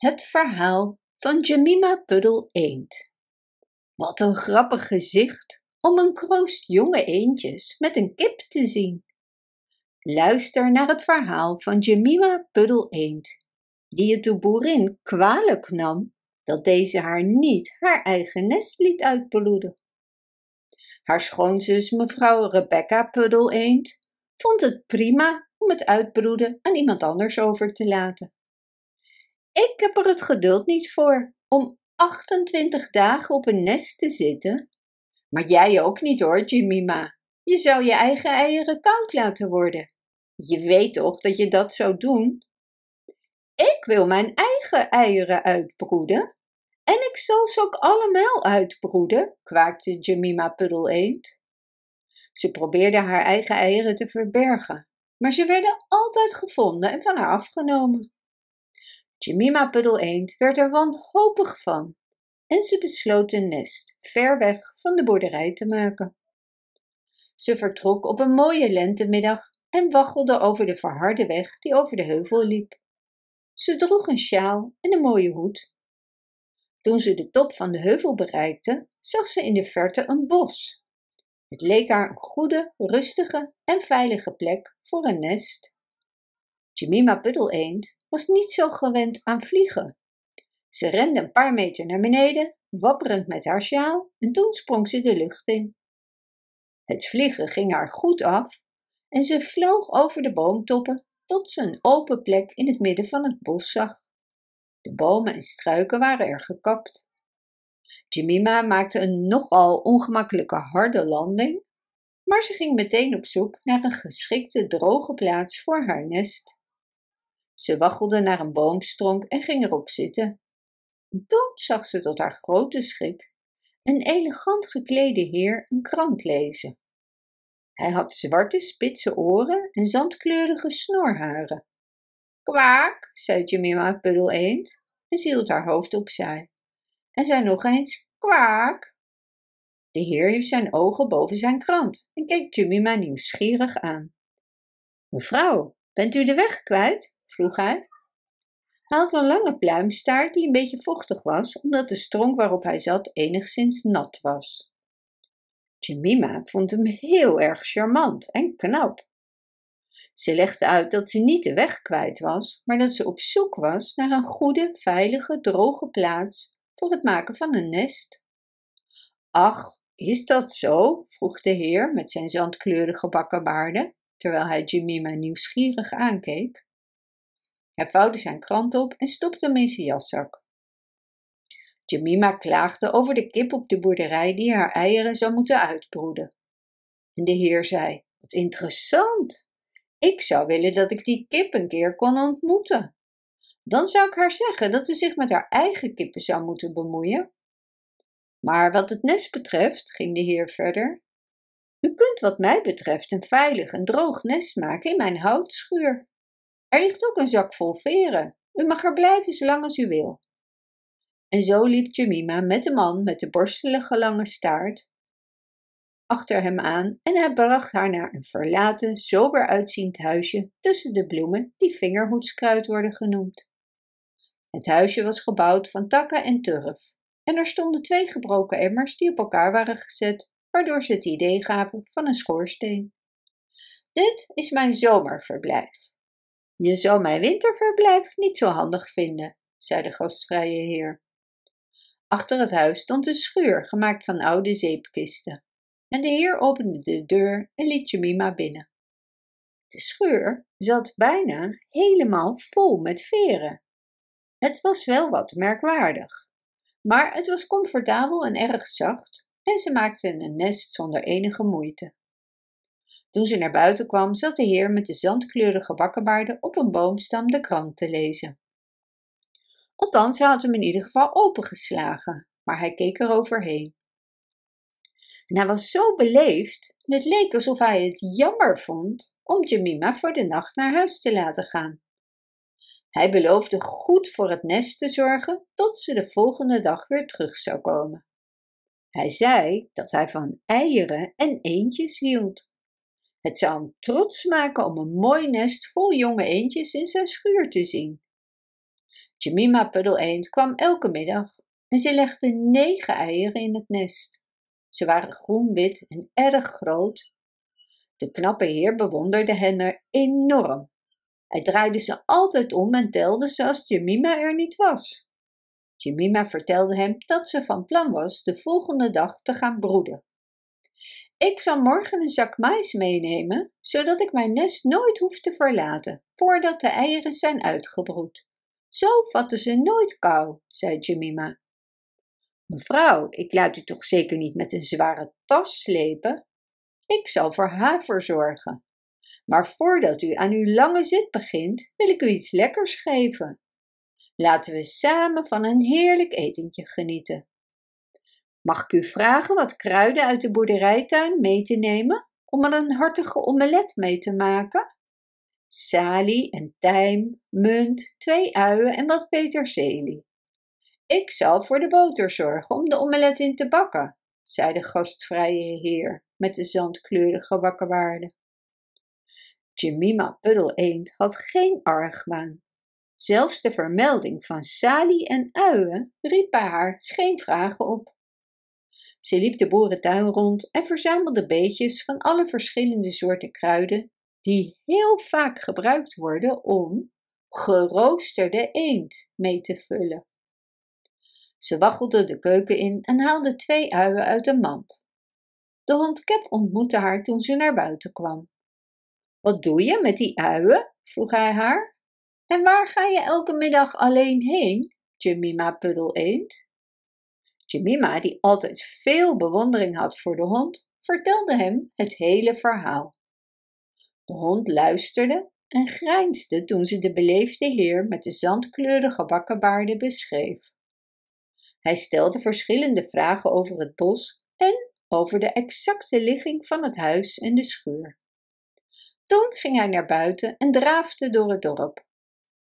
Het verhaal van Jemima Puddle Eend. Wat een grappig gezicht om een kroost jonge eendjes met een kip te zien. Luister naar het verhaal van Jemima Puddle Eend, die het de boerin kwalijk nam dat deze haar niet haar eigen nest liet uitbloeden. Haar schoonzus mevrouw Rebecca Puddle Eend vond het prima om het uitbroeden aan iemand anders over te laten. Ik heb er het geduld niet voor om 28 dagen op een nest te zitten. Maar jij ook niet hoor, Jemima. Je zou je eigen eieren koud laten worden. Je weet toch dat je dat zou doen? Ik wil mijn eigen eieren uitbroeden. En ik zal ze ook allemaal uitbroeden, kwaakte Jemima Puddle Eend. Ze probeerde haar eigen eieren te verbergen, maar ze werden altijd gevonden en van haar afgenomen. Jemima Puddle Eend werd er wanhopig van en ze besloot een nest ver weg van de boerderij te maken. Ze vertrok op een mooie lentemiddag en waggelde over de verharde weg die over de heuvel liep. Ze droeg een sjaal en een mooie hoed. Toen ze de top van de heuvel bereikte, zag ze in de verte een bos. Het leek haar een goede, rustige en veilige plek voor een nest. Jemima Puddle Eend was niet zo gewend aan vliegen. Ze rende een paar meter naar beneden, wapperend met haar sjaal, en toen sprong ze de lucht in. Het vliegen ging haar goed af en ze vloog over de boomtoppen tot ze een open plek in het midden van het bos zag. De bomen en struiken waren er gekapt. Jemima maakte een nogal ongemakkelijke harde landing, maar ze ging meteen op zoek naar een geschikte droge plaats voor haar nest. Ze waggelde naar een boomstronk en ging erop zitten. toen zag ze tot haar grote schrik een elegant geklede heer een krant lezen. Hij had zwarte spitse oren en zandkleurige snorharen. Kwaak, zei Jemima Puddle Eend en ze hield haar hoofd opzij. En zei nog eens kwaak. De heer hief zijn ogen boven zijn krant en keek Jemima nieuwsgierig aan. Mevrouw, bent u de weg kwijt? Vroeg hij. Hij had een lange pluimstaart die een beetje vochtig was, omdat de stronk waarop hij zat enigszins nat was. Jemima vond hem heel erg charmant en knap. Ze legde uit dat ze niet de weg kwijt was, maar dat ze op zoek was naar een goede, veilige, droge plaats voor het maken van een nest. Ach, is dat zo? vroeg de heer met zijn zandkleurige bakkenbaarden, terwijl hij Jemima nieuwsgierig aankeek. Hij vouwde zijn krant op en stopte hem in zijn jaszak. Jemima klaagde over de kip op de boerderij die haar eieren zou moeten uitbroeden. En de heer zei: Wat interessant! Ik zou willen dat ik die kip een keer kon ontmoeten. Dan zou ik haar zeggen dat ze zich met haar eigen kippen zou moeten bemoeien. Maar wat het nest betreft, ging de heer verder, u kunt wat mij betreft een veilig en droog nest maken in mijn houtschuur. Er ligt ook een zak vol veren. U mag er blijven zolang als u wil. En zo liep Jemima met de man met de borstelige lange staart achter hem aan en hij bracht haar naar een verlaten, sober uitziend huisje tussen de bloemen die vingerhoedskruid worden genoemd. Het huisje was gebouwd van takken en turf en er stonden twee gebroken emmers die op elkaar waren gezet, waardoor ze het idee gaven van een schoorsteen. Dit is mijn zomerverblijf. Je zou mijn winterverblijf niet zo handig vinden, zei de gastvrije heer. Achter het huis stond een schuur gemaakt van oude zeepkisten en de heer opende de deur en liet Jemima binnen. De schuur zat bijna helemaal vol met veren. Het was wel wat merkwaardig, maar het was comfortabel en erg zacht en ze maakten een nest zonder enige moeite. Toen ze naar buiten kwam, zat de heer met de zandkleurige bakkenbaarden op een boomstam de krant te lezen. Althans, hij had hem in ieder geval opengeslagen, maar hij keek er overheen. En hij was zo beleefd, het leek alsof hij het jammer vond om Jemima voor de nacht naar huis te laten gaan. Hij beloofde goed voor het nest te zorgen tot ze de volgende dag weer terug zou komen. Hij zei dat hij van eieren en eendjes hield. Het zou hem trots maken om een mooi nest vol jonge eendjes in zijn schuur te zien. Jemima Puddle-eend kwam elke middag en ze legde negen eieren in het nest. Ze waren groen-wit en erg groot. De knappe heer bewonderde hen er enorm. Hij draaide ze altijd om en telde ze als Jemima er niet was. Jemima vertelde hem dat ze van plan was de volgende dag te gaan broeden. Ik zal morgen een zak mais meenemen, zodat ik mijn nest nooit hoef te verlaten voordat de eieren zijn uitgebroed. Zo vatten ze nooit kou, zei Jemima. Mevrouw, ik laat u toch zeker niet met een zware tas slepen? Ik zal voor haver zorgen. Maar voordat u aan uw lange zit begint, wil ik u iets lekkers geven. Laten we samen van een heerlijk etentje genieten. Mag ik u vragen wat kruiden uit de boerderijtuin mee te nemen om er een hartige omelet mee te maken? Salie en tijm, munt, twee uien en wat peterselie. Ik zal voor de boter zorgen om de omelet in te bakken, zei de gastvrije heer met de zandkleurige wakkerwaarde. Jemima Puddle Eend had geen argwaan. Zelfs de vermelding van salie en uien riep bij haar geen vragen op. Ze liep de boerentuin rond en verzamelde beetjes van alle verschillende soorten kruiden die heel vaak gebruikt worden om geroosterde eend mee te vullen. Ze waggelde de keuken in en haalde twee uien uit een mand. De hond Kep ontmoette haar toen ze naar buiten kwam. Wat doe je met die uien? vroeg hij haar. En waar ga je elke middag alleen heen, Jemima Puddle Eend? Jemima, die altijd veel bewondering had voor de hond, vertelde hem het hele verhaal. De hond luisterde en grijnsde toen ze de beleefde heer met de zandkleurige bakkenbaarden beschreef. Hij stelde verschillende vragen over het bos en over de exacte ligging van het huis en de schuur. Toen ging hij naar buiten en draafde door het dorp.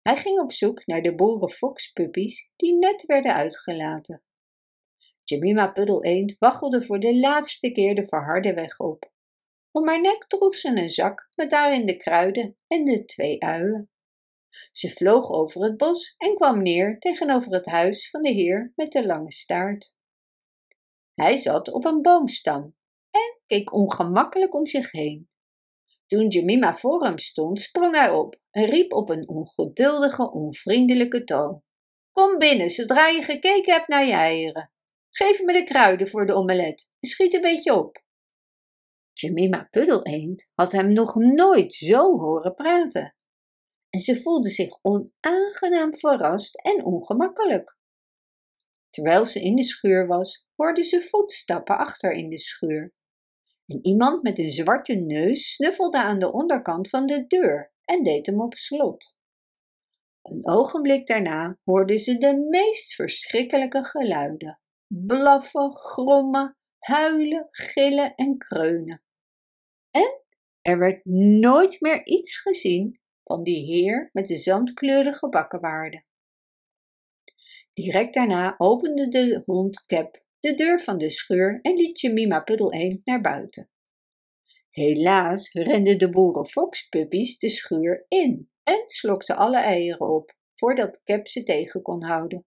Hij ging op zoek naar de boerenfokspuppies die net werden uitgelaten. Jemima Puddle Eend waggelde voor de laatste keer de verharde weg op. Om haar nek droeg ze een zak met daarin de kruiden en de twee uien. Ze vloog over het bos en kwam neer tegenover het huis van de heer met de lange staart. Hij zat op een boomstam en keek ongemakkelijk om zich heen. Toen Jemima voor hem stond, sprong hij op en riep op een ongeduldige, onvriendelijke toon. Kom binnen zodra je gekeken hebt naar je eieren. Geef me de kruiden voor de omelet en schiet een beetje op. Jemima Puddeleend had hem nog nooit zo horen praten. En ze voelde zich onaangenaam verrast en ongemakkelijk. Terwijl ze in de schuur was, hoorde ze voetstappen achter in de schuur. En iemand met een zwarte neus snuffelde aan de onderkant van de deur en deed hem op slot. Een ogenblik daarna hoorde ze de meest verschrikkelijke geluiden: blaffen, grommen, huilen, gillen en kreunen. En er werd nooit meer iets gezien van die heer met de zandkleurige bakkenwaarden. Direct daarna opende de hond Cap de deur van de schuur en liet Jemima Puddle naar buiten. Helaas renden de boerenfokspuppies de schuur in en slokte alle eieren op, voordat Cap ze tegen kon houden.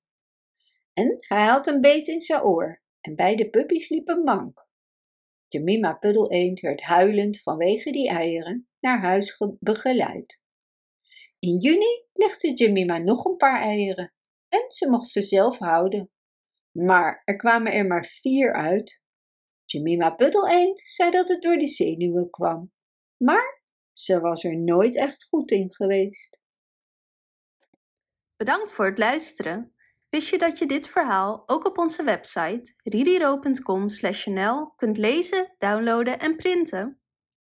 En hij had een beet in zijn oor en beide puppies liepen mank. Jemima Puddle werd huilend vanwege die eieren naar huis begeleid. In juni legde Jemima nog een paar eieren en ze mocht ze zelf houden. Maar er kwamen er maar vier uit. Jemima Puddle zei dat het door de zenuwen kwam, maar ze was er nooit echt goed in geweest. Bedankt voor het luisteren. Wist je dat je dit verhaal ook op onze website ririro.com/nl kunt lezen, downloaden en printen?